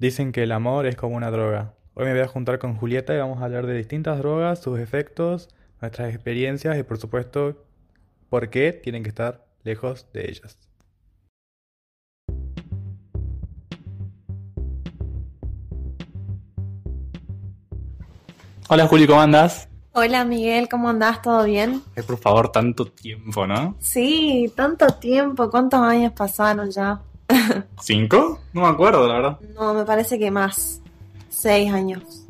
Dicen que el amor es como una droga. Hoy me voy a juntar con Julieta y vamos a hablar de distintas drogas, sus efectos, nuestras experiencias y por supuesto por qué tienen que estar lejos de ellas. Hola Juli, ¿cómo andas? Hola Miguel, ¿cómo andás? ¿Todo bien? Ay, por favor, tanto tiempo, ¿no? Sí, tanto tiempo. ¿Cuántos años pasaron ya? ¿Cinco? No me acuerdo, la verdad. No, me parece que más. Seis años.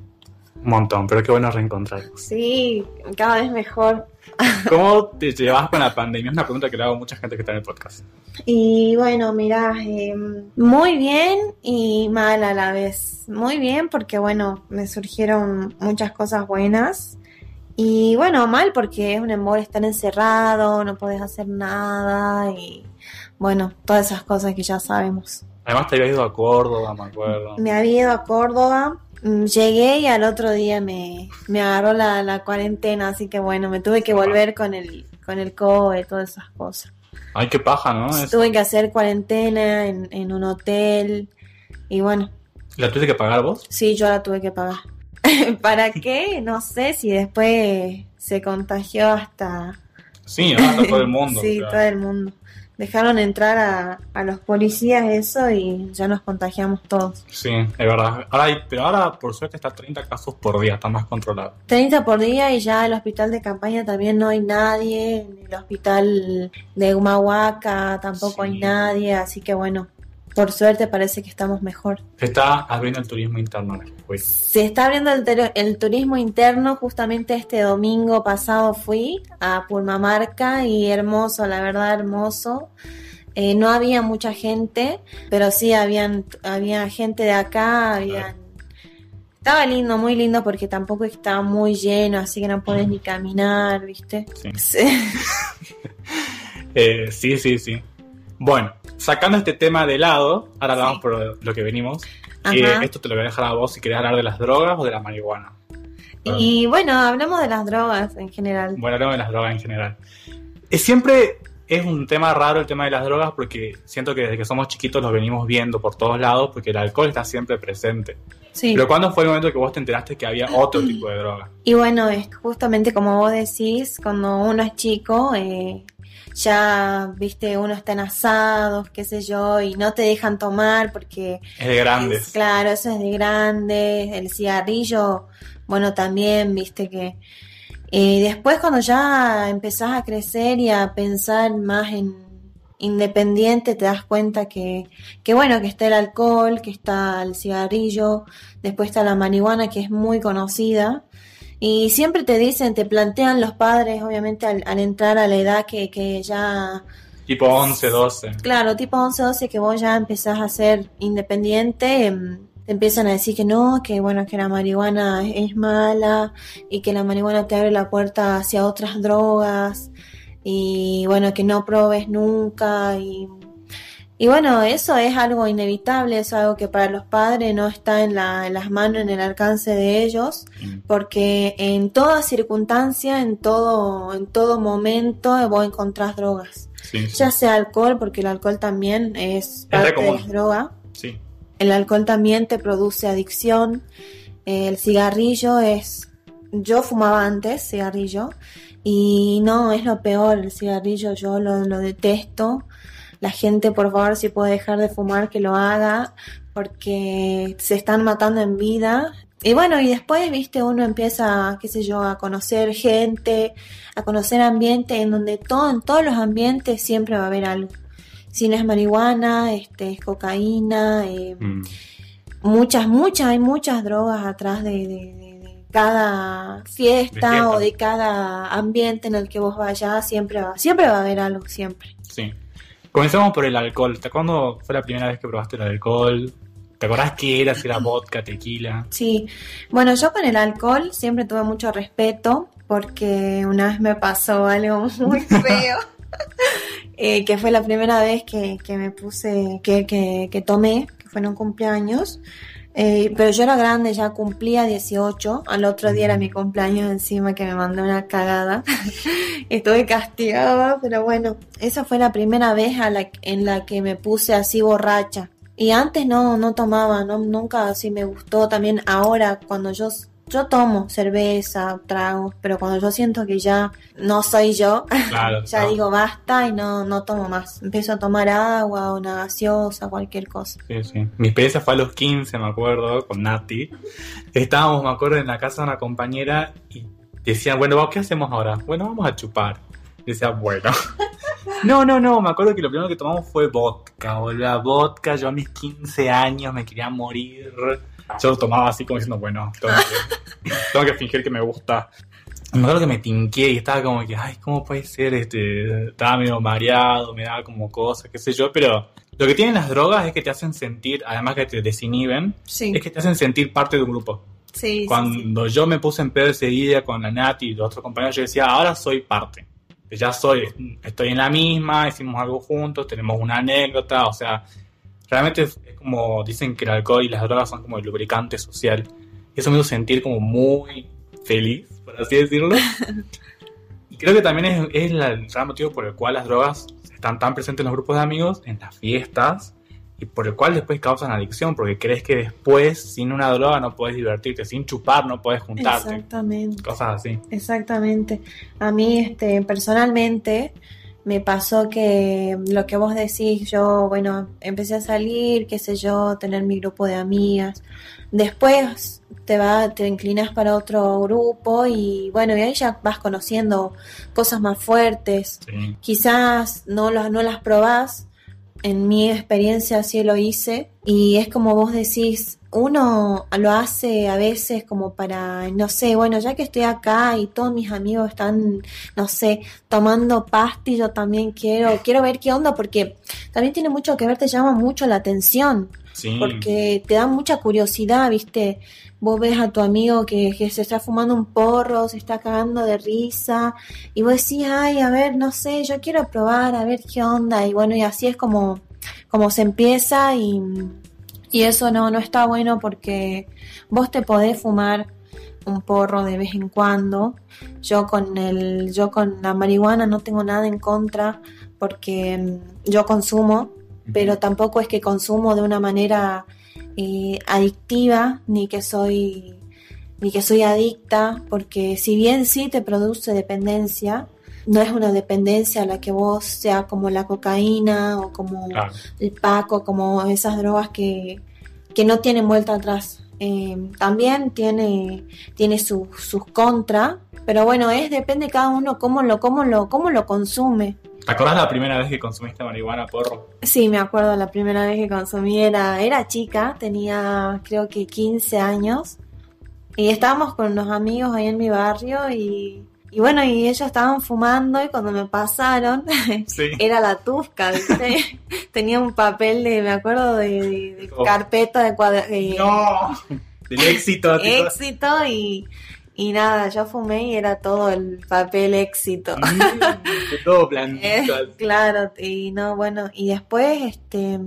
Un montón, pero qué bueno reencontrar. Sí, cada vez mejor. ¿Cómo te llevas con la pandemia? Es una pregunta que le hago a mucha gente que está en el podcast. Y bueno, mira, eh, muy bien y mal a la vez. Muy bien porque bueno, me surgieron muchas cosas buenas. Y bueno, mal porque es un embole estar encerrado, no podés hacer nada y bueno, todas esas cosas que ya sabemos. Además te habías ido a Córdoba, me acuerdo. Me había ido a Córdoba, mm, llegué y al otro día me, me agarró la, la cuarentena, así que bueno, me tuve que volver con el, con el COE, todas esas cosas. Ay, qué paja, ¿no? Eso. Tuve que hacer cuarentena en, en un hotel y bueno, ¿La tuviste que pagar vos? sí, yo la tuve que pagar. ¿Para qué? No sé si después se contagió hasta... Sí. Hasta todo el mundo. sí, todo el mundo. Dejaron entrar a, a los policías eso y ya nos contagiamos todos. Sí, es verdad. Ahora hay- pero ahora, por suerte, está 30 casos por día, está más controlado. 30 por día y ya el hospital de campaña también no hay nadie, en el hospital de Humahuaca tampoco Sí. hay nadie, así que bueno, por suerte parece que estamos mejor. Se está abriendo el turismo interno juez. Se está abriendo el, el turismo interno, justamente este domingo pasado fui a Purmamarca y hermoso, la verdad hermoso. Eh, no había mucha gente, pero sí habían, había gente de acá, habían... Estaba lindo, muy lindo porque tampoco estaba muy lleno, así que no podés ni caminar, ¿viste? Sí. Eh, sí, sí, sí. Bueno, sacando este tema de lado, ahora Sí. vamos por lo que venimos. Eh, esto te lo voy a dejar a vos si querés hablar de las drogas o de la marihuana. Y bueno, hablamos de las drogas en general. Bueno, hablamos de las drogas en general. Es siempre es un tema raro el tema de las drogas porque siento que desde que somos chiquitos los venimos viendo por todos lados porque el alcohol está siempre presente. Sí. Pero ¿cuándo fue el momento que vos te enteraste que había otro tipo de droga? Y bueno, es justamente como vos decís, cuando uno es chico, eh, ya, viste, uno está en asados, qué sé yo, y no te dejan tomar porque, Es de grandes. es- claro, eso es de grandes, el cigarrillo, bueno, también, viste que... Y después cuando ya empezás a crecer y a pensar más en independiente, te das cuenta que, que bueno, que está el alcohol, que está el cigarrillo, después está la marihuana que es muy conocida. Y siempre te dicen, te plantean los padres, obviamente al, al entrar a la edad que, que ya, Tipo 11, 12. claro, tipo 11, 12, que vos ya empezás a ser independiente, em, te empiezan a decir que no, que bueno, que la marihuana es mala y que la marihuana te abre la puerta hacia otras drogas y bueno, que no probes nunca y, y bueno, eso es algo inevitable, es algo que para los padres no está en, la, en las manos, en el alcance de ellos porque en toda circunstancia, en todo, en todo momento vos encontrás drogas. Sí, sí. Ya sea alcohol, porque el alcohol también es parte de las drogas. sí. El alcohol también te produce adicción. El cigarrillo es... Yo fumaba antes cigarrillo y no, es lo peor el cigarrillo, yo lo, lo detesto. La gente, por favor, si puede dejar de fumar, que lo haga, porque se están matando en vida. Y bueno, y después, viste, uno empieza, qué sé yo, a conocer gente, a conocer ambiente en donde todo, en todos los ambientes siempre va a haber algo. Si no es marihuana, este, es cocaína, eh, Mm. muchas, muchas, hay muchas drogas atrás de, de- de- de cada fiesta. o de cada ambiente en el que vos vayas, siempre va, siempre va a haber algo, siempre. Sí. Comencemos por el alcohol. ¿Te ¿Cuándo fue la primera vez que probaste el alcohol? ¿Te acordás qué era? Si era vodka, tequila. Sí, bueno, yo con el alcohol siempre tuve mucho respeto porque una vez me pasó algo muy feo, eh, que fue la primera vez que, que me puse, que, que, que tomé, que fue en un cumpleaños. Eh, pero yo era grande, ya cumplía 18. Al otro día era mi cumpleaños encima que me mandé una cagada. Estuve castigada, pero bueno, esa fue la primera vez a la- en la que me puse así borracha. Y antes no, no tomaba, no, nunca así me gustó. También ahora, cuando yo, yo tomo cerveza, tragos, pero cuando yo siento que ya no soy yo, Claro, ya digo basta y no, no tomo más. Empiezo a tomar agua, una gaseosa, cualquier cosa. Sí, sí. Mi experiencia fue a los 15, me acuerdo, con Nati. Estábamos, me acuerdo, en la casa de una compañera y decían, bueno, ¿qué hacemos ahora? Bueno, vamos a chupar. Y decía, bueno. No, no, no, me acuerdo que lo primero que tomamos fue vodka, boludo, vodka. Yo a mis 15 años me quería morir. Yo lo tomaba así como diciendo, bueno, tengo que, tengo que fingir que me gusta. Me acuerdo que me tinqué y estaba como que, ay, ¿cómo puede ser? Este, estaba medio mareado, me daba como cosas, qué sé yo, pero lo que tienen las drogas es que te hacen sentir, además que te desinhiben, Sí, es que te hacen sentir parte de un grupo. sí, Cuando yo me puse en pedo ese día con la Nati y los otros compañeros, yo decía, ahora soy parte. Ya soy, estoy en la misma, hicimos algo juntos, tenemos una anécdota, o sea, realmente es, es como dicen que el alcohol y las drogas son como el lubricante social. Eso me hizo sentir como muy feliz, por así decirlo. y creo que también es, es la- el gran motivo por el cual las drogas están tan presentes en los grupos de amigos, en las fiestas, y por el cual después causan adicción, porque crees que después sin una droga no puedes divertirte, sin chupar no puedes juntarte, Exactamente. cosas así. Exactamente. A mí, este, personalmente, me pasó que lo que vos decís, yo, bueno, empecé a salir, qué sé yo, tener mi grupo de amigas. Después te va, te inclinas para otro grupo y bueno, y ahí ya vas conociendo cosas más fuertes. Sí. Quizás no, lo- no las probás. En mi experiencia sí lo hice. Y es como vos decís, uno lo hace a veces como para, no sé, bueno, ya que estoy acá y todos mis amigos están, no sé, tomando pasti, yo también quiero, quiero ver qué onda, porque también tiene mucho que ver, te llama mucho la atención Sí. porque te da mucha curiosidad, ¿viste? Vos ves a tu amigo que, que se está fumando un porro, se está cagando de risa, y vos decís, ay, a ver, no sé, yo quiero probar, a ver qué onda, y bueno, y así es como, como se empieza, y, y eso no, no está bueno porque vos te podés fumar un porro de vez en cuando. Yo con el, yo con la marihuana no tengo nada en contra porque mm, yo consumo, pero tampoco es que consumo de una manera eh, adictiva ni que soy ni que soy adicta porque si bien sí te produce dependencia no es una dependencia a la que vos sea como la cocaína o como Claro. el paco como esas drogas que, que no tienen vuelta atrás Eh, también tiene tiene sus sus contras pero bueno es depende cada uno cómo lo cómo lo cómo lo consume ¿Te acordás la primera vez que consumiste marihuana, porro? Sí, me acuerdo la primera vez que consumí era, era chica, tenía creo que 15 años y estábamos con unos amigos ahí en mi barrio y, y bueno, y ellos estaban fumando y cuando me pasaron Sí. era la tusca, ¿viste? Tenía un papel de, me acuerdo de, de- de Oh. carpeta de, cuadra- de No, del éxito. éxito y, y nada, yo fumé y era todo el papel éxito. Mm, todo blandito. Eh, claro, y no, bueno, y después, este,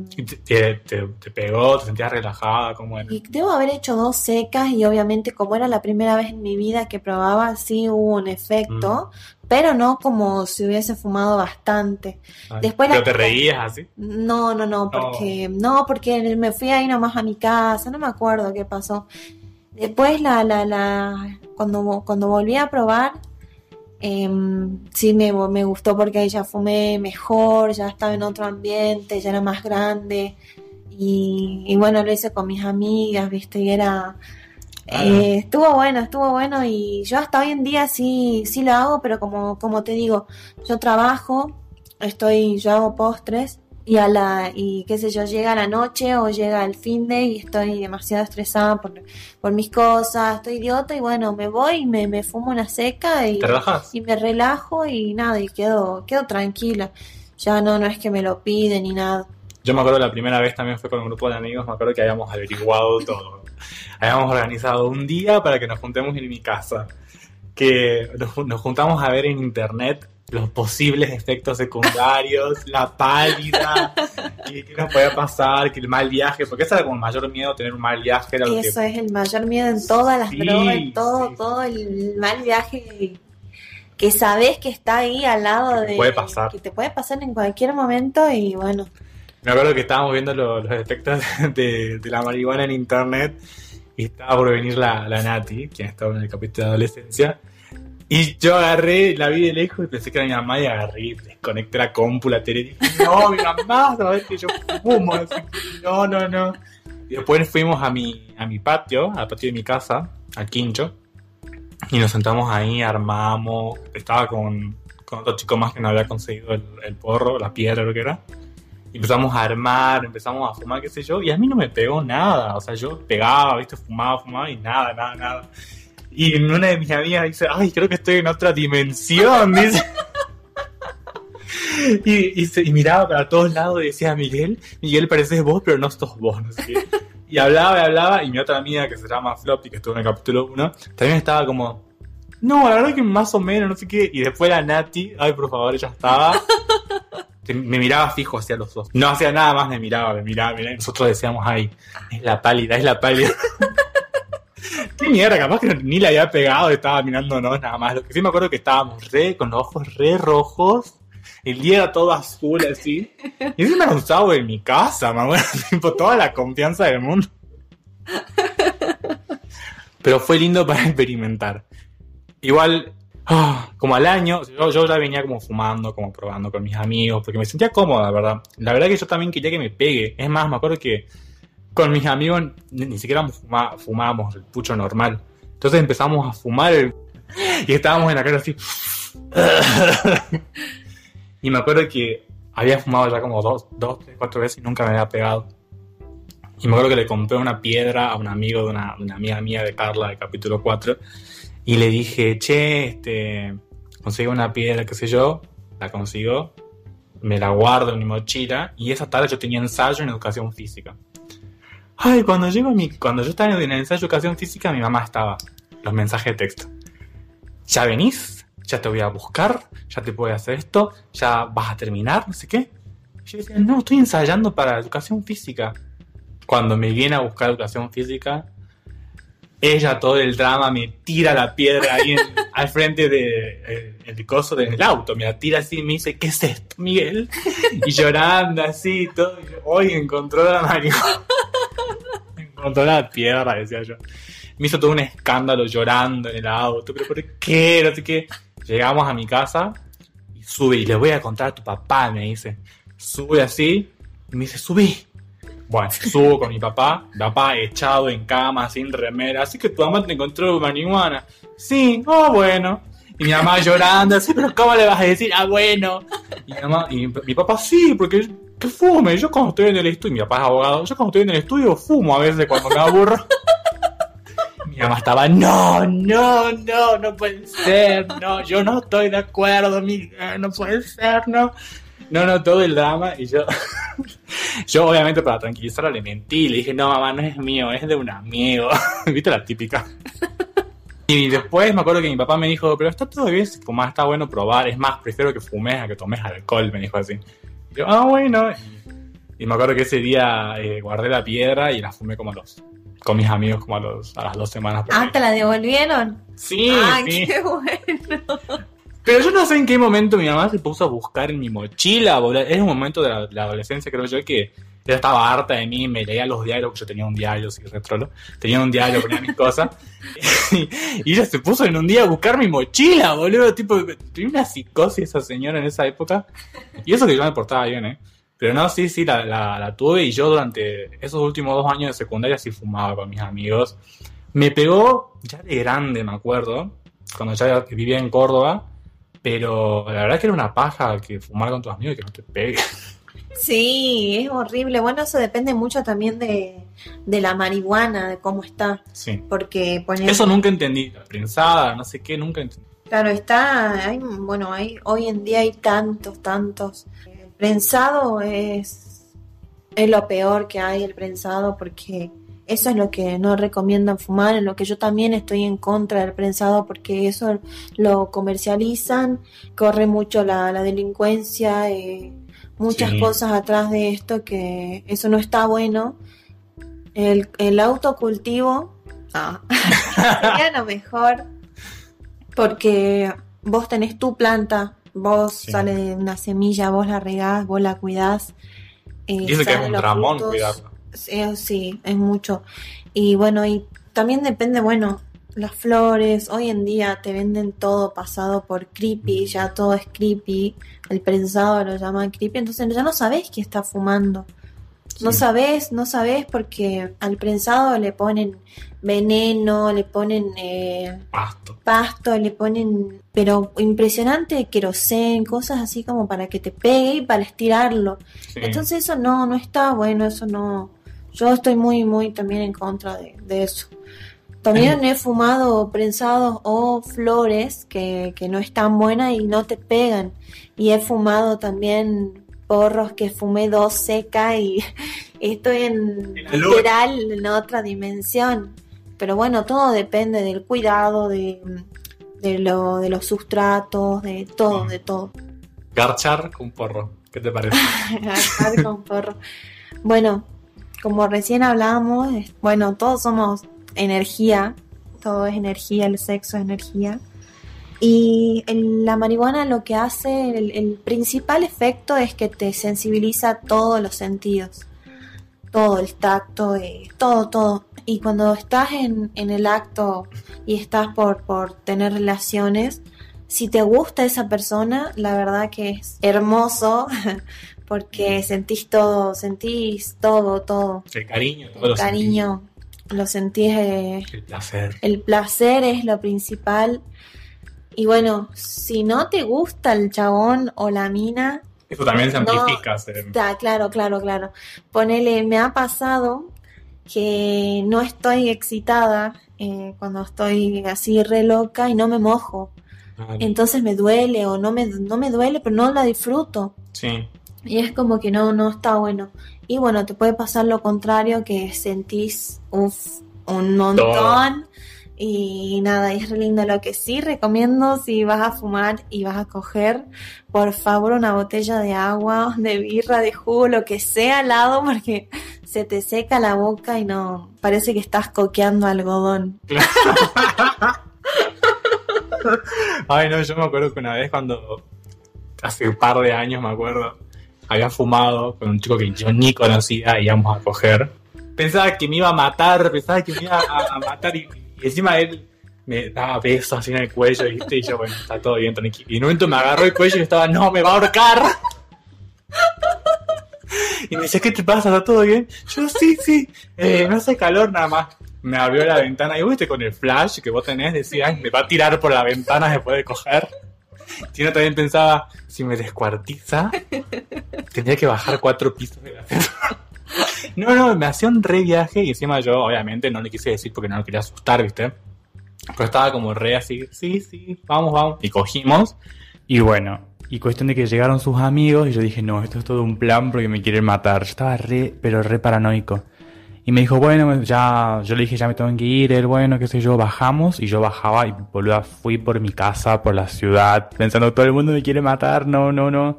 te, te- pegó, te sentías relajada, como era. y debo haber hecho dos secas y obviamente como era la primera vez en mi vida que probaba, sí hubo un efecto, pero no como si hubiese fumado bastante. Ay, después Pero la- te reías así. No, no, no, porque, no, porque me fui ahí nomás a mi casa, no me acuerdo qué pasó. Después la, la, la, cuando, cuando volví a probar, em, sí me, me gustó porque ahí ya fumé mejor, ya estaba en otro ambiente, ya era más grande. Y, y bueno, lo hice con mis amigas, viste, y era, Ah. eh, estuvo bueno, estuvo bueno y yo hasta hoy en día sí, sí lo hago, pero como, como te digo, yo trabajo, estoy, yo hago postres y a la, y qué sé yo, llega la noche o llega el fin de y estoy demasiado estresada por, por mis cosas, estoy idiota y bueno, me voy y me, me fumo una seca y, y me relajo y nada, y quedo, quedo tranquila. Ya no, no es que me lo piden ni nada. Yo me acuerdo la primera vez también fue con un grupo de amigos, me acuerdo que habíamos averiguado todo. Habíamos organizado un día para que nos juntemos en mi casa. Que nos, nos juntamos a ver en internet los posibles efectos secundarios, la pálida, y qué nos podía pasar, que el mal viaje, porque ese era como el mayor miedo, tener un mal viaje. Era que- Eso es el mayor miedo en todas las Sí, drogas, en todo, sí. todo el mal viaje que sabes que está ahí al lado Que de puede pasar. que te puede pasar en cualquier momento y bueno, Me acuerdo que estábamos viendo lo- los efectos de, de la marihuana en internet y estaba por venir la, la Nati, quien estaba en el capítulo de adolescencia. Y yo agarré, la vi de lejos y pensé que era mi mamá y agarré desconecté la compu, la tele y dije, no, mi mamá, sabes que yo fumo, así no, no, no. Y después fuimos a mi, a mi patio, al patio de mi casa, al quincho, y nos sentamos ahí, armamos, estaba con, con otro chico más que no había conseguido el, el porro, la piedra, lo que era. Y empezamos a armar, empezamos a fumar, qué sé yo, y a mí no me pegó nada. O sea, yo pegaba, viste, fumaba, fumaba y nada, nada, nada. Y una de mis amigas dice, ay, creo que estoy en otra dimensión, dice. Y, miraba para todos lados y decía, Miguel, Miguel pareces vos, pero no sos vos, no sé qué. Y hablaba y hablaba, y mi otra amiga que se llama Floppy, que estuvo en el capítulo 1, también estaba como, no, la verdad que más o menos, no sé qué. Y después la Nati, ay, por favor, ella estaba. Me miraba fijo hacia los ojos. No hacía nada más, me miraba, me miraba, me miraba. Nosotros decíamos, ay, es la pálida, es la pálida. Qué mierda, capaz que ni le había pegado, estaba mirándonos nada más. Lo que sí me acuerdo que estábamos re, con los ojos re rojos. El día era todo azul así. Y eso me lo usaba en mi casa, mamá. Tipo, toda la confianza del mundo. Pero fue lindo para experimentar. Igual, ah, como al año, yo, ya venía como fumando, como probando con mis amigos, porque me sentía cómodo, la verdad. La verdad que yo también quería que me pegue. Es más, me acuerdo que con mis amigos ni, siquiera fuma- fumábamos el pucho normal. Entonces empezamos a fumar el- y estábamos en la cara así. y me acuerdo que había fumado ya como dos, dos, tres, cuatro veces y nunca me había pegado. Y me acuerdo que le compré una piedra a un amigo de una, una amiga mía de Carla, de capítulo 4, y le dije, che, este, consigo una piedra, qué sé yo, la consigo, me la guardo en mi mochila, y esa tarde yo tenía ensayo en educación física. Ay, cuando llego a mi, cuando yo estaba en el ensayo de educación física, mi mamá estaba, los mensajes de texto. ¿Ya venís? ¿Ya te voy a buscar? ¿Ya te puedo hacer esto? ¿Ya vas a terminar? No sé qué. Y yo decía, no, estoy ensayando para educación física. Cuando me viene a buscar educación física, ella todo el drama me tira la piedra ahí en- al frente de eh, el coso del auto, me la tira así y me dice, ¿qué es esto, Miguel? Y llorando así, todo, y yo, hoy encontró la marihuana. Encontró la piedra, decía yo. Me hizo todo un escándalo llorando en el auto, pero ¿por qué? Sé qué. Llegamos a mi casa y sube, y le voy a contar a tu papá, me dice. Sube así, y me dice, subí. Bueno, subo con mi papá, papá echado en cama, sin remera, así que tu mamá te encontró marihuana. Sí, oh bueno. Y mi mamá llorando, así, pero ¿cómo le vas a decir? Ah, bueno. Y mi, mamá, y mi, mi papá, sí, porque que fume. Yo cuando estoy en el estudio, mi papá es abogado, yo cuando estoy en el estudio fumo a veces cuando me aburro. Mi mamá estaba, no, no, no, no puede ser, no, yo no estoy de acuerdo, Miguel, no puede ser, no. No, no, todo el drama y yo, yo obviamente para tranquilizarla le mentí, le dije, no, mamá, no es mío, es de un amigo. ¿Viste la típica? Y después me acuerdo que mi papá me dijo, pero está todo bien si fumás, está bueno probar, es más, prefiero que fumes a que tomes alcohol, me dijo así. Ah, bueno. Y, y me acuerdo que ese día eh, guardé la piedra y la fumé como a los, con mis amigos como a, los, a las dos semanas. Ah, ahí. ¿te la devolvieron? Sí, sí. qué bueno. Pero yo no sé en qué momento mi mamá se puso a buscar en mi mochila. boludo. Era un momento de la, adolescencia, creo yo, que ella estaba harta de mí, me leía los diarios, yo tenía un diario, sí, retrolo. Tenía un diario, ponía mis cosas. Y, y ella se puso en un día a buscar mi mochila, boludo. Tipo, tenía una psicosis esa señora en esa época. Y eso que yo me portaba bien, ¿eh? Pero no, sí, sí, la, la, la tuve y yo durante esos últimos dos años de secundaria sí fumaba con mis amigos. Me pegó ya de grande, me acuerdo, cuando ya vivía en Córdoba. Pero la verdad que era una paja que fumar con tus amigos y que no te pegue. Sí, es horrible. Bueno, eso depende mucho también de, de la marihuana, de cómo está. Sí. Porque poner, Eso nunca entendí. La prensada, no sé qué, nunca entendí. claro, está, hay, bueno, hay, hoy en día hay tantos, tantos. El prensado es, es lo peor que hay, el prensado, porque eso es lo que no recomiendan fumar, en lo que yo también estoy en contra del prensado, porque eso lo comercializan, corre mucho la, la delincuencia, eh, muchas Sí. cosas atrás de esto que eso no está bueno. El, el autocultivo ah, sería lo mejor porque vos tenés tu planta, vos Sí. sale de una semilla, vos la regás, vos la cuidás eh, Dice que es salen un frutos. cuidarlo. Sí, sí, es mucho. Y bueno, y también depende, bueno, las flores, hoy en día te venden todo pasado por creepy, ya todo es creepy, el prensado lo llaman creepy, entonces ya no sabes qué está fumando. No sabes, no sabes porque al prensado le ponen veneno, le ponen eh, Pasto. pasto, le ponen, pero impresionante, querosén, cosas así como para que te pegue y para estirarlo. Sí. Entonces eso no, no está bueno, eso no. Yo estoy muy, muy también en contra de, de eso. También he fumado prensados o flores que, que no están buenas y no te pegan. Y he fumado también porros que fumé dos seca y estoy en literal en otra dimensión. Pero bueno, todo depende del cuidado, de, de, lo, de los sustratos, de todo, de todo. Garchar con porro. ¿Qué te parece? Agarrar con porro. Bueno, como recién hablábamos, bueno, todos somos energía, todo es energía, el sexo es energía. Y la marihuana lo que hace, el, el principal efecto es que te sensibiliza todos los sentidos. Todo, el tacto, eh, todo, todo. Y cuando estás en, en el acto y estás por, por tener relaciones, si te gusta esa persona, la verdad que es hermoso porque sentís todo, sentís todo, todo. El cariño, todo El lo cariño, lo sentís, eh. El placer. el placer es lo principal. Y bueno, si no te gusta el chabón o la mina, Eso también se No. amplifica. se- está claro, claro, claro. Ponele, me ha pasado que no estoy excitada eh, cuando estoy así re loca y no me mojo. Ah, Entonces me duele o no me, no me duele, pero no la disfruto. Sí. Y es como que no, no está bueno. Y bueno, te puede pasar lo contrario, que sentís uf, un montón. Y nada, es re lindo. Lo que sí recomiendo si vas a fumar y vas a coger, por favor, una botella de agua, de birra, de jugo, lo que sea al lado, porque se te seca la boca y no, parece que estás coqueando algodón. Ay, no, yo me acuerdo que una vez cuando, hace un par de años me acuerdo, había fumado con un chico que yo ni conocía y íbamos a coger. Pensaba que me iba a matar, pensaba que me iba a, matar y, y encima él me daba besos así en el cuello, ¿viste? Y yo, bueno, está todo bien, tranquilo. Y en un momento me agarró el cuello y estaba, no, me va a ahorcar. Y me decía, ¿qué te pasa? ¿Está todo bien? Yo, sí, sí, eh, no hace calor nada más. Me abrió la ventana y viste con el flash que vos tenés, decía, ay, me va a tirar por la ventana después de coger. Tino también pensaba, si me descuartiza, tendría que bajar cuatro pisos de la No, no, me hacía un re viaje y encima yo, obviamente, no le quise decir porque no lo quería asustar, ¿viste? Pero estaba como re así, sí, sí, vamos, vamos. Y cogimos. Y bueno, y cuestión de que llegaron sus amigos y yo dije, no, esto es todo un plan porque me quieren matar. Yo estaba re, pero re paranoico. Y me dijo, bueno, ya, yo le dije, ya me tengo que ir, él, bueno, qué sé yo, bajamos y yo bajaba y boluda, fui por mi casa, por la ciudad, pensando, todo el mundo me quiere matar, no, no, no.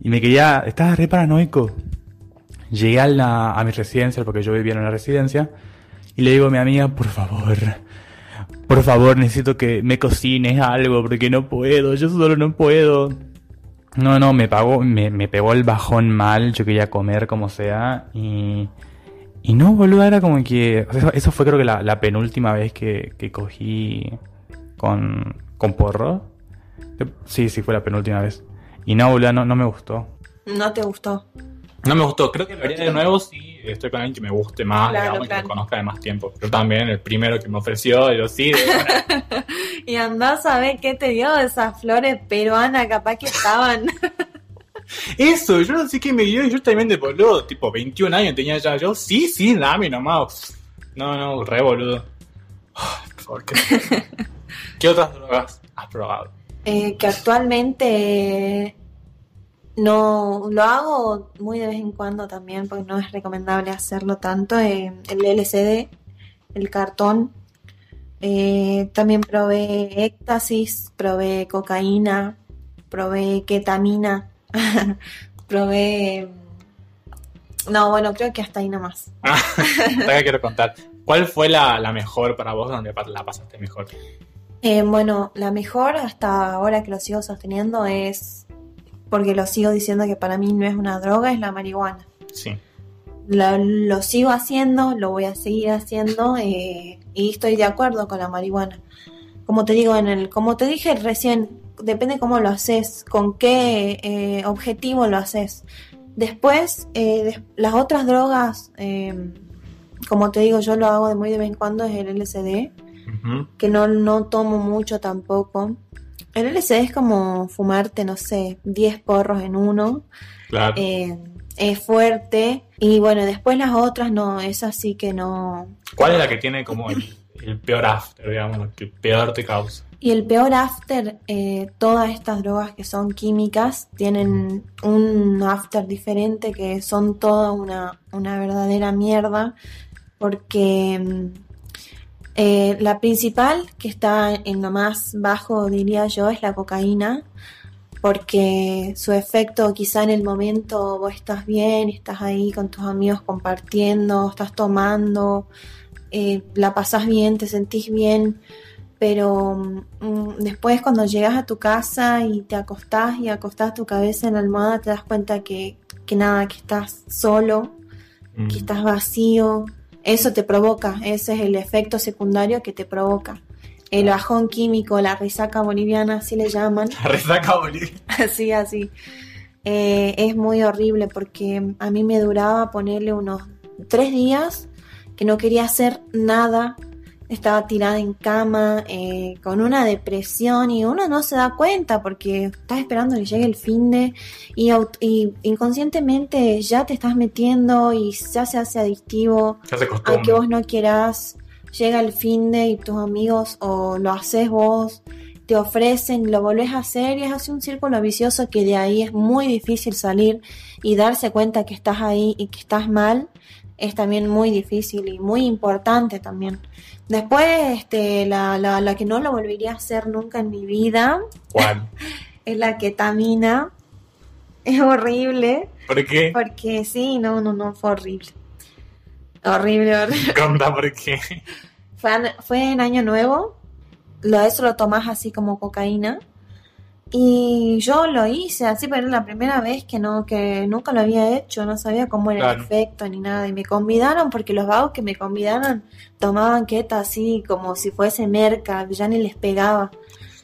Y me quería, estaba re paranoico. Llegué a, la, a mi residencia, porque yo vivía en una residencia, y le digo a mi amiga, por favor, por favor, necesito que me cocines algo, porque no puedo, yo solo no puedo. No, no, me pagó, me, me pegó el bajón mal, yo quería comer como sea, y... Y no, boludo, era como que... o sea, Eso, eso fue creo que la, la penúltima vez que, que cogí con, con porro. Sí, sí, fue la penúltima vez. Y no, boludo, no, no me gustó. No te gustó. No me gustó, creo que lo haría de nuevo si estoy con alguien que me guste más, Claro, digamos, y que me conozca de más tiempo. Yo también, el primero que me ofreció, yo sí, de. Y andás a ver qué te dio esas flores peruanas, capaz que estaban. Eso, yo no sé qué me dio y yo también de boludo, tipo 21 años tenía ya yo, sí, sí, dame nomás. No, no, re boludo. Favor, ¿qué, ¿Qué otras drogas has probado? Eh, que actualmente no lo hago muy de vez en cuando también, porque no es recomendable hacerlo tanto. eh, el LCD, el cartón. Eh, también probé éxtasis, probé cocaína, probé ketamina, probé... No, bueno, creo que hasta ahí nomás. Te quiero contar. ¿Cuál fue la, la mejor para vos donde la pasaste mejor? Eh, bueno, la mejor hasta ahora que lo sigo sosteniendo es, porque lo sigo diciendo que para mí no es una droga, es la marihuana. Sí. Lo, lo sigo haciendo, lo voy a seguir haciendo eh, y estoy de acuerdo con la marihuana. Como te digo, en el, como te dije recién, depende cómo lo haces, con qué eh, objetivo lo haces. Después, eh, des- las otras drogas, eh, como te digo, yo lo hago de muy de vez en cuando, es el LSD, Ujú. que no, no tomo mucho tampoco. El LSD es como fumarte, no sé, 10 porros en uno. Claro. Eh, es fuerte. Y bueno, después las otras no, es así que no. ¿Cuál es la que tiene como el, el peor after, digamos, lo que peor te causa? Y el peor after, eh, todas estas drogas que son químicas tienen un after diferente que son toda una, una verdadera mierda. Porque mm, eh, la principal, que está en lo más bajo, diría yo, es la cocaína. Porque su efecto quizá en el momento vos estás bien, estás ahí con tus amigos compartiendo, estás tomando, eh, la pasás bien, te sentís bien, pero mm, después cuando llegas a tu casa y te acostás y acostás tu cabeza en la almohada te das cuenta que, que nada, que estás solo, Mm. que estás vacío, eso te provoca, ese es el efecto secundario que te provoca. El bajón químico, la risaca boliviana, así le llaman, La resaca Bolivia. así, así. Eh, es muy horrible porque a mí me duraba ponerle unos tres días que no quería hacer nada. Estaba tirada en cama, eh, con una depresión y uno no se da cuenta porque estás esperando que llegue el fin de y, y inconscientemente ya te estás metiendo y ya se hace adictivo aunque vos no quieras, llega el fin de y tus amigos o lo haces vos, te ofrecen, lo volvés a hacer y es así un círculo vicioso que de ahí es muy difícil salir y darse cuenta que estás ahí y que estás mal es también muy difícil y muy importante también. Después, este, la, la, la que no lo volvería a hacer nunca en mi vida ¿Cuál? es la ketamina. Es horrible, ¿Por qué? porque sí, no, no, no, fue horrible. Horrible, horrible. Conta, ¿por qué? Fue, fue en Año Nuevo, lo, eso lo tomás así como cocaína. Y yo lo hice así, pero era la primera vez que no, que nunca lo había hecho, no sabía cómo era el efecto ni nada. Y me convidaron porque los vagos que me convidaron tomaban queta así como si fuese merca, ya ni les pegaba.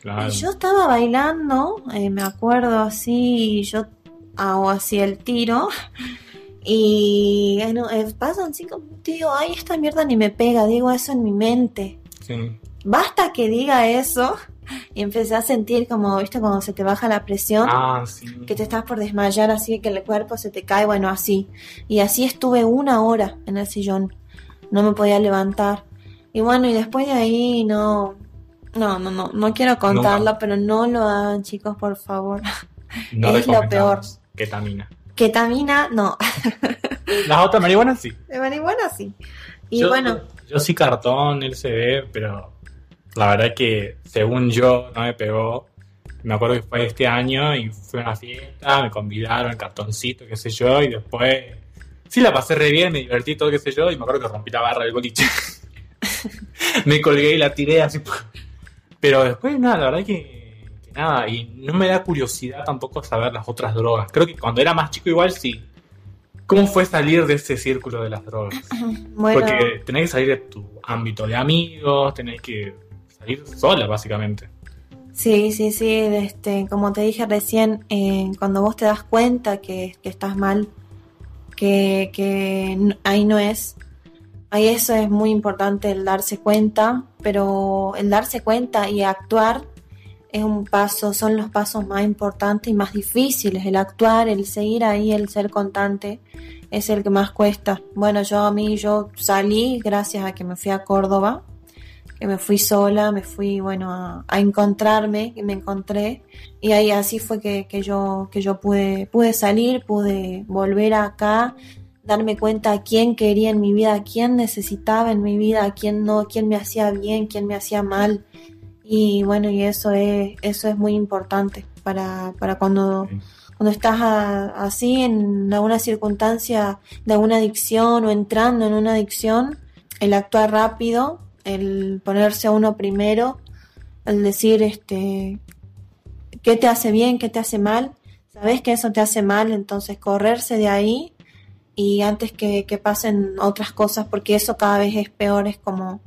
Claro. Y yo estaba bailando, eh, me acuerdo así, y yo hago así el tiro. Y eh, eh, pasan cinco digo, ay, esta mierda ni me pega, digo eso en mi mente. Sí. Basta que diga eso. Y empecé a sentir como, viste, cuando se te baja la presión, Ah, sí. que te estás por desmayar así, que el cuerpo se te cae, bueno, así. Y así estuve una hora en el sillón. No me podía levantar. Y bueno, y después de ahí no... No, no, no, no quiero contarlo, Nunca. pero no lo hagan, chicos, por favor. No es lo recomendamos Ketamina. Ketamina, no. Las otras marihuanas sí. De marihuana sí. Y yo, bueno, Yo sí cartón, LCD, pero la verdad que según yo no me pegó. Me acuerdo que fue este año y fue una fiesta, me convidaron, el cartoncito, qué sé yo, y después sí la pasé re bien, me divertí todo, qué sé yo, y me acuerdo que rompí la barra del boliche. me colgué y la tiré así. Pero después nada, la verdad que, que nada, y no me da curiosidad tampoco saber las otras drogas. Creo que cuando era más chico igual sí. ¿Cómo fue salir de ese círculo de las drogas? bueno, Porque tenés que salir de tu ámbito de amigos, tenés que salir sola, básicamente. sí, sí, sí, este, como te dije recién, eh, cuando vos te das cuenta que, que estás mal, que, que ahí no es, ahí eso es muy importante el darse cuenta, pero el darse cuenta y actuar es un paso, son los pasos más importantes y más difíciles. El actuar, el seguir ahí, el ser constante, es el que más cuesta. Bueno, yo a mí, yo salí gracias a que me fui a Córdoba, que me fui sola, me fui, bueno, a, encontrarme, que me encontré. Y ahí así fue que, que yo, que yo pude, pude salir, pude volver acá, darme cuenta a quién quería en mi vida, a quién necesitaba en mi vida, a quién no, quién me hacía bien, quién me hacía mal. Y bueno, y eso es, eso es muy importante para, para cuando, cuando estás a- así en alguna circunstancia de alguna adicción o entrando en una adicción, el actuar rápido, el ponerse a uno primero, el decir este qué te hace bien, qué te hace mal, sabes que eso te hace mal, entonces correrse de ahí y antes que, que pasen otras cosas, porque eso cada vez es peor, es como,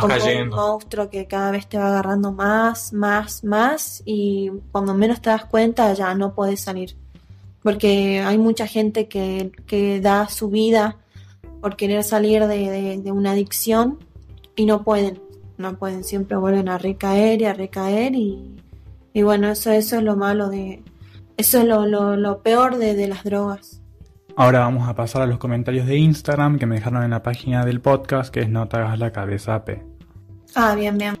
como un monstruo que cada vez te va agarrando más, más, más y cuando menos te das cuenta ya no puedes salir. Porque hay mucha gente que, que da su vida por querer salir de, de- de una adicción y no pueden, no pueden, siempre vuelven a recaer y a recaer y, y bueno, eso, eso es lo malo de, eso es lo, lo, lo peor de, de las drogas. Ahora vamos a pasar a los comentarios de Instagram que me dejaron en la página del podcast, que es No te hagas la cabeza P. Ah, bien, bien.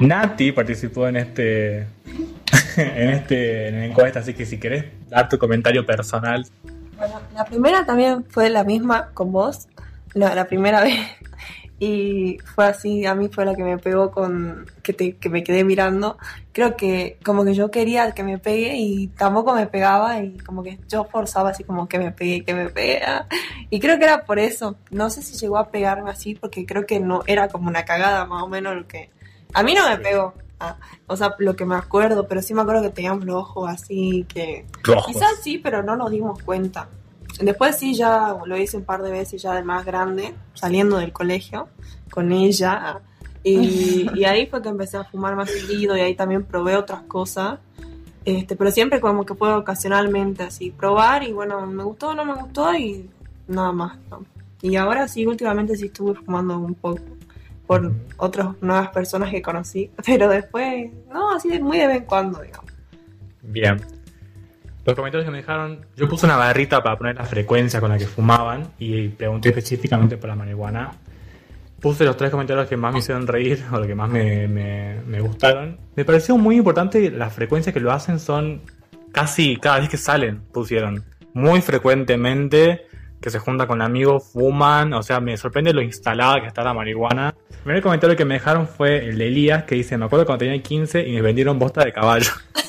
Nati participó en este en este en la encuesta, así que si querés dar tu comentario personal. Bueno, la primera también fue la misma con vos, la, primera vez. Y fue así, a mí fue la que me pegó con que, te, que me quedé mirando. Creo que como que yo quería que me pegue y tampoco me pegaba y como que yo forzaba así como que me pegue, que me pegue. Y creo que era por eso. No sé si llegó a pegarme así porque creo que no era como una cagada más o menos lo que... A mí no me pegó. o sea, lo que me acuerdo, pero sí me acuerdo que teníamos los ojos así que... Rojos. Quizás sí, pero no nos dimos cuenta. Después sí, ya lo hice un par de veces ya de más grande, saliendo del colegio con ella. Y, y ahí fue que empecé a fumar más seguido y ahí también probé otras cosas. Este, pero siempre como que fue ocasionalmente así, probar y bueno, me gustó o no me gustó y nada más. ¿no? Y ahora sí, últimamente sí estuve fumando un poco por otras nuevas personas que conocí, pero después, no, así de muy de vez en cuando, digamos. Bien. Los comentarios que me dejaron, yo puse una barrita para poner la frecuencia con la que fumaban y pregunté específicamente por la marihuana. Puse los tres comentarios que más me hicieron reír o los que más me, me- me gustaron. Me pareció muy importante las frecuencias que lo hacen son casi cada vez que salen, pusieron. Muy frecuentemente que se juntan con amigos, fuman, o sea, me sorprende lo instalada que está la marihuana. El primer comentario que me dejaron fue el de Elías que dice, me acuerdo cuando tenía 15 y me vendieron bosta de caballo.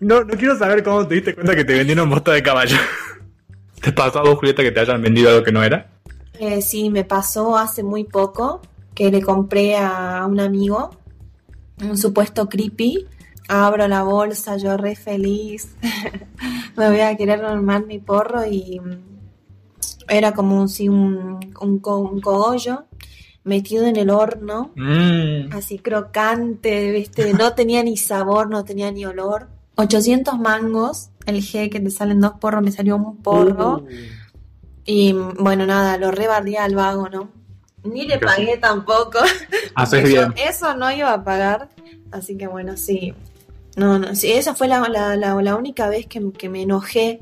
No, no quiero saber cómo te diste cuenta que te vendieron bosta de caballo. ¿Te pasó a vos, Julieta, que te hayan vendido algo que no era? Eh, sí, me pasó hace muy poco que le compré a un amigo un supuesto creepy. Abro la bolsa, yo re feliz. me voy a querer armar mi porro y mm, era como un, sí, un, un, co- un cogollo metido en el horno, Mmm. así crocante, ¿viste? No tenía ni sabor, no tenía ni olor. 800 mangos, el G que te salen dos porros, me salió un porro. Uh. Y bueno, nada, lo rebardía al vago, ¿no? Ni le pagué tampoco. Haces bien. eso no iba a pagar. Así que bueno, sí. No, no, sí, esa fue la, la, la, la única vez que, que me enojé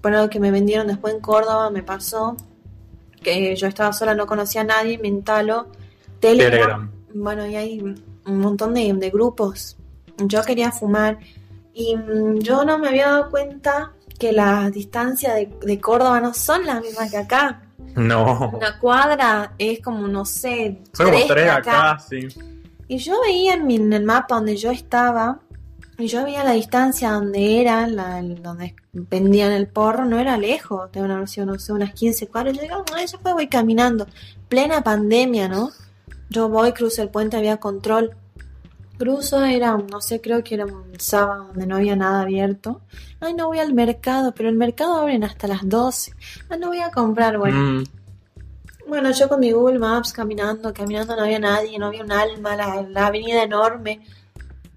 por algo que me vendieron después en Córdoba, me pasó. Que yo estaba sola, no conocía a nadie, me instalo. Telegram. Telegram. Bueno, y hay un montón de, de grupos. Yo quería fumar y mm, yo no me había dado cuenta que las distancias de, de Córdoba no son las mismas que acá. No. Una cuadra es como, no sé, Son como tres tres de acá, sí. Y yo veía en, mi- en el mapa donde yo estaba, y yo veía la distancia donde era, la, donde vendían el porro, no era lejos, deben haber sido, no sé, unas 15 cuadras. Yo digo, "Ah, ya fue, voy caminando. Plena pandemia, ¿no? Yo voy, cruzo el puente, había control. Cruzo, era, no sé, creo que era un sábado donde no había nada abierto. Ay, no voy al mercado, pero el mercado abren hasta las 12. Ah, no voy a comprar, bueno. Mm. Bueno, yo con mi Google Maps caminando, caminando, no había nadie, no había un alma, la, la avenida enorme.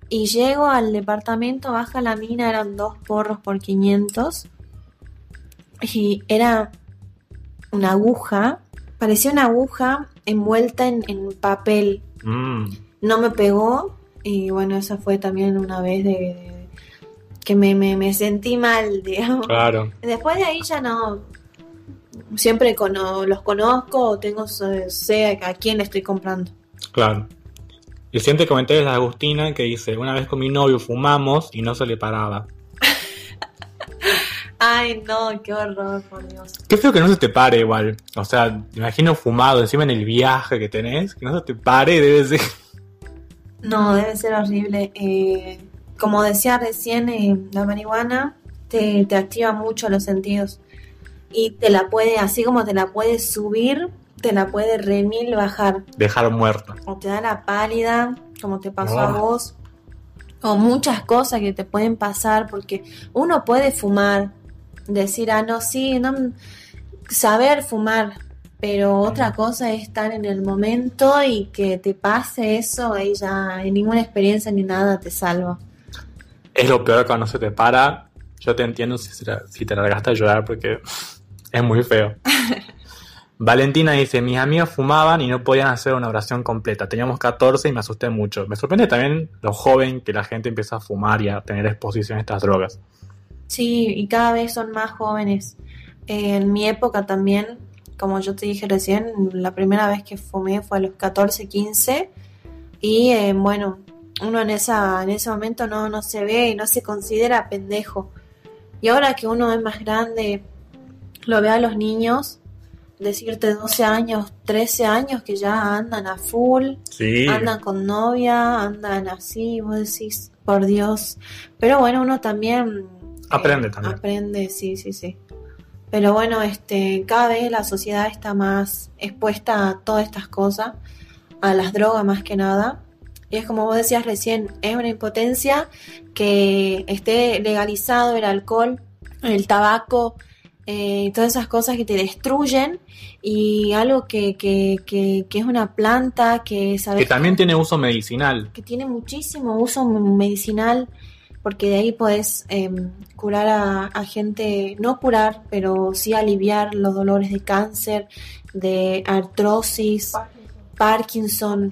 Y llego al departamento, baja la mina, eran dos porros por 500. Y era una aguja, parecía una aguja envuelta en, en papel. Mm. No me pegó y bueno, esa fue también una vez de, de- que me, me, me sentí mal, digamos. Claro. Después de ahí ya no. Siempre cono- los conozco tengo sé a quién le estoy comprando. Claro. El siguiente comentario es de Agustina que dice, una vez con mi novio fumamos y no se le paraba. Ay, no, qué horror, por Dios. Qué feo que no se te pare igual. O sea, imagino fumado encima en el viaje que tenés, que no se te pare debe ser... No, debe ser horrible. Eh, como decía recién, eh, la marihuana te, te activa mucho los sentidos. Y te la puede, así como te la puede subir, te la puede remil bajar. Dejar muerto. O te da la pálida, como te pasó Ah. a vos. O muchas cosas que te pueden pasar, porque uno puede fumar, decir, ah, no, sí, no, saber fumar, pero otra cosa es estar en el momento y que te pase eso y ya en ninguna experiencia ni nada te salva. Es lo peor cuando se te para. Yo te entiendo si, si te largaste a llorar porque es muy feo. Valentina dice, mis amigos fumaban y no podían hacer una oración completa. Teníamos 14 y me asusté mucho. Me sorprende también lo joven que la gente empieza a fumar y a tener exposición a estas drogas. Sí, y cada vez son más jóvenes. Eh, en mi época también, como yo te dije recién, la primera vez que fumé fue a los 14, 15. Y eh, bueno, uno en, esa, en ese momento no, no se ve y no se considera pendejo. Y ahora que uno es más grande, lo ve a los niños, decirte 12 años, 13 años que ya andan a full, Sí. andan con novia, andan así, vos decís, por Dios. Pero bueno, uno también... eh, Aprende también. Aprende, sí, sí, sí. Pero bueno, este, cada vez la sociedad está más expuesta a todas estas cosas, a las drogas más que nada. Y es como vos decías recién, es una impotencia que esté legalizado el alcohol, el tabaco, eh, todas esas cosas que te destruyen y algo que, que, que, que es una planta que sabes Que también tiene uso medicinal. que tiene muchísimo uso medicinal porque de ahí puedes curar a, a gente, no curar, pero sí aliviar los dolores de cáncer, de artrosis, Parkinson,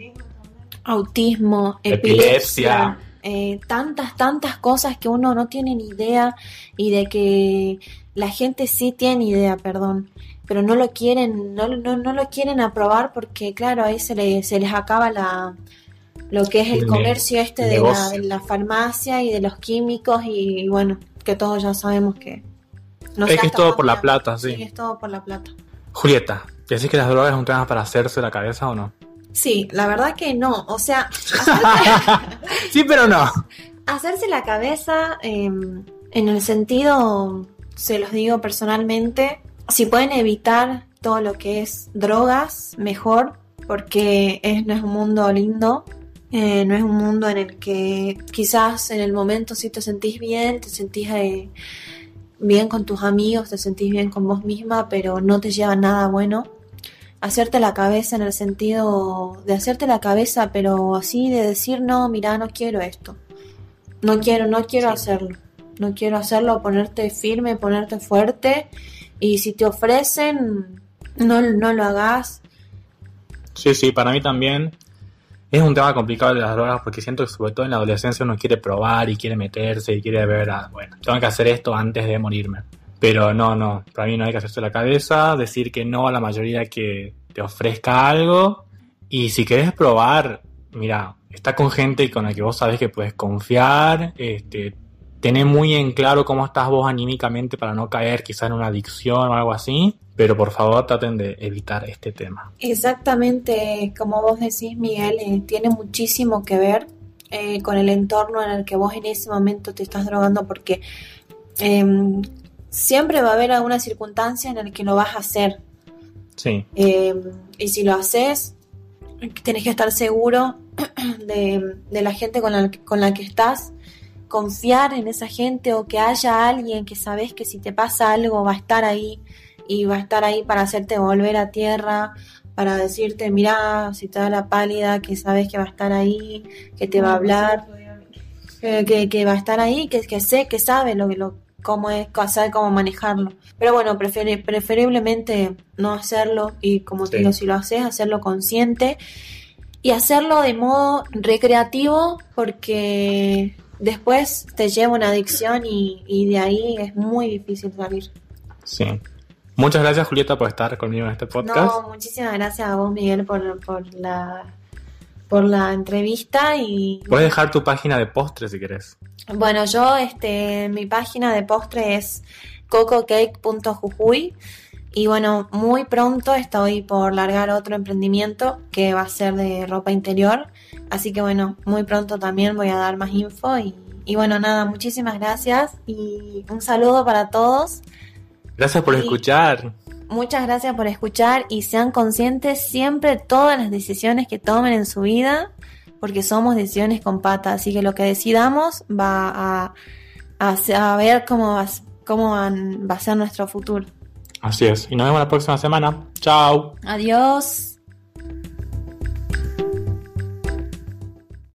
autismo, Epilepsia. epilepsia, eh, tantas, tantas cosas que uno no tiene ni idea y de que la gente sí tiene idea, perdón, pero no lo quieren, no, no, no lo quieren aprobar porque claro, ahí se, le- se les acaba la lo que es el El comercio este el de la, de la farmacia y de los químicos y, bueno, que todos ya sabemos que no Es que es todo por la plata, sí. es todo por la plata. Julieta, ¿decís que las drogas es un tema para hacerse la cabeza o no? Sí, la verdad que no, o sea, sí, pero no. Hacerse la cabeza eh, en el sentido, se los digo personalmente, si pueden evitar todo lo que es drogas, mejor, porque es, no es un mundo lindo, eh, no es un mundo en el que quizás en el momento sí te sentís bien, te sentís eh, bien con tus amigos, te sentís bien con vos misma, pero no te lleva nada bueno. Hacerte la cabeza en el sentido de hacerte la cabeza, pero así de decir, no, mira, no quiero esto. No quiero, no quiero hacerlo. No quiero hacerlo, ponerte firme, ponerte fuerte. Y si te ofrecen, no, no lo hagas. Sí, sí, para mí también es un tema complicado de las drogas porque siento que sobre todo en la adolescencia uno quiere probar y quiere meterse y quiere ver, ah, bueno, tengo que hacer esto antes de morirme. Pero no, no, para mí no hay que hacerse la cabeza, decir que no a la mayoría que te ofrezca algo. Y si querés probar, mira, está con gente con la que vos sabés que puedes confiar, este, tener muy en claro cómo estás vos anímicamente para no caer quizá en una adicción o algo así. Pero por favor traten de evitar este tema. Exactamente, como vos decís, Miguel, eh, tiene muchísimo que ver eh, con el entorno en el que vos en ese momento te estás drogando, porque em, siempre va a haber alguna circunstancia en la que lo vas a hacer. Sí. Eh, y si lo haces, tenés que estar seguro de, de la gente con la, con la que estás, confiar en esa gente o que haya alguien que sabes que si te pasa algo va a estar ahí y va a estar ahí para hacerte volver a tierra, para decirte, mira, si te da la pálida, que sabes que va a estar ahí, que te va a hablar, que, que, que va a estar ahí, que, que sé, que sabe lo que lo cómo es, sabe cómo manejarlo. Pero bueno, preferi- preferiblemente no hacerlo y como te Sí. digo, si lo haces, hacerlo consciente y hacerlo de modo recreativo porque después te lleva una adicción y, y de ahí es muy difícil salir. Sí. Muchas gracias, Julieta, por estar conmigo en este podcast. No, muchísimas gracias a vos, Miguel, por, por la por la entrevista y Puedes dejar tu página de postres si querés. Bueno, yo, este, mi página de postre es cococake.jujuy y bueno, muy pronto estoy por largar otro emprendimiento que va a ser de ropa interior, así que bueno, muy pronto también voy a dar más info y, y bueno, nada, muchísimas gracias y un saludo para todos. Gracias por escuchar. muchas gracias por escuchar y sean conscientes siempre de todas las decisiones que tomen en su vida, porque somos decisiones con patas, así que lo que decidamos va a, a saber cómo va, cómo van- va a ser nuestro futuro. Así es. Y nos vemos la próxima semana. Chao. Adiós.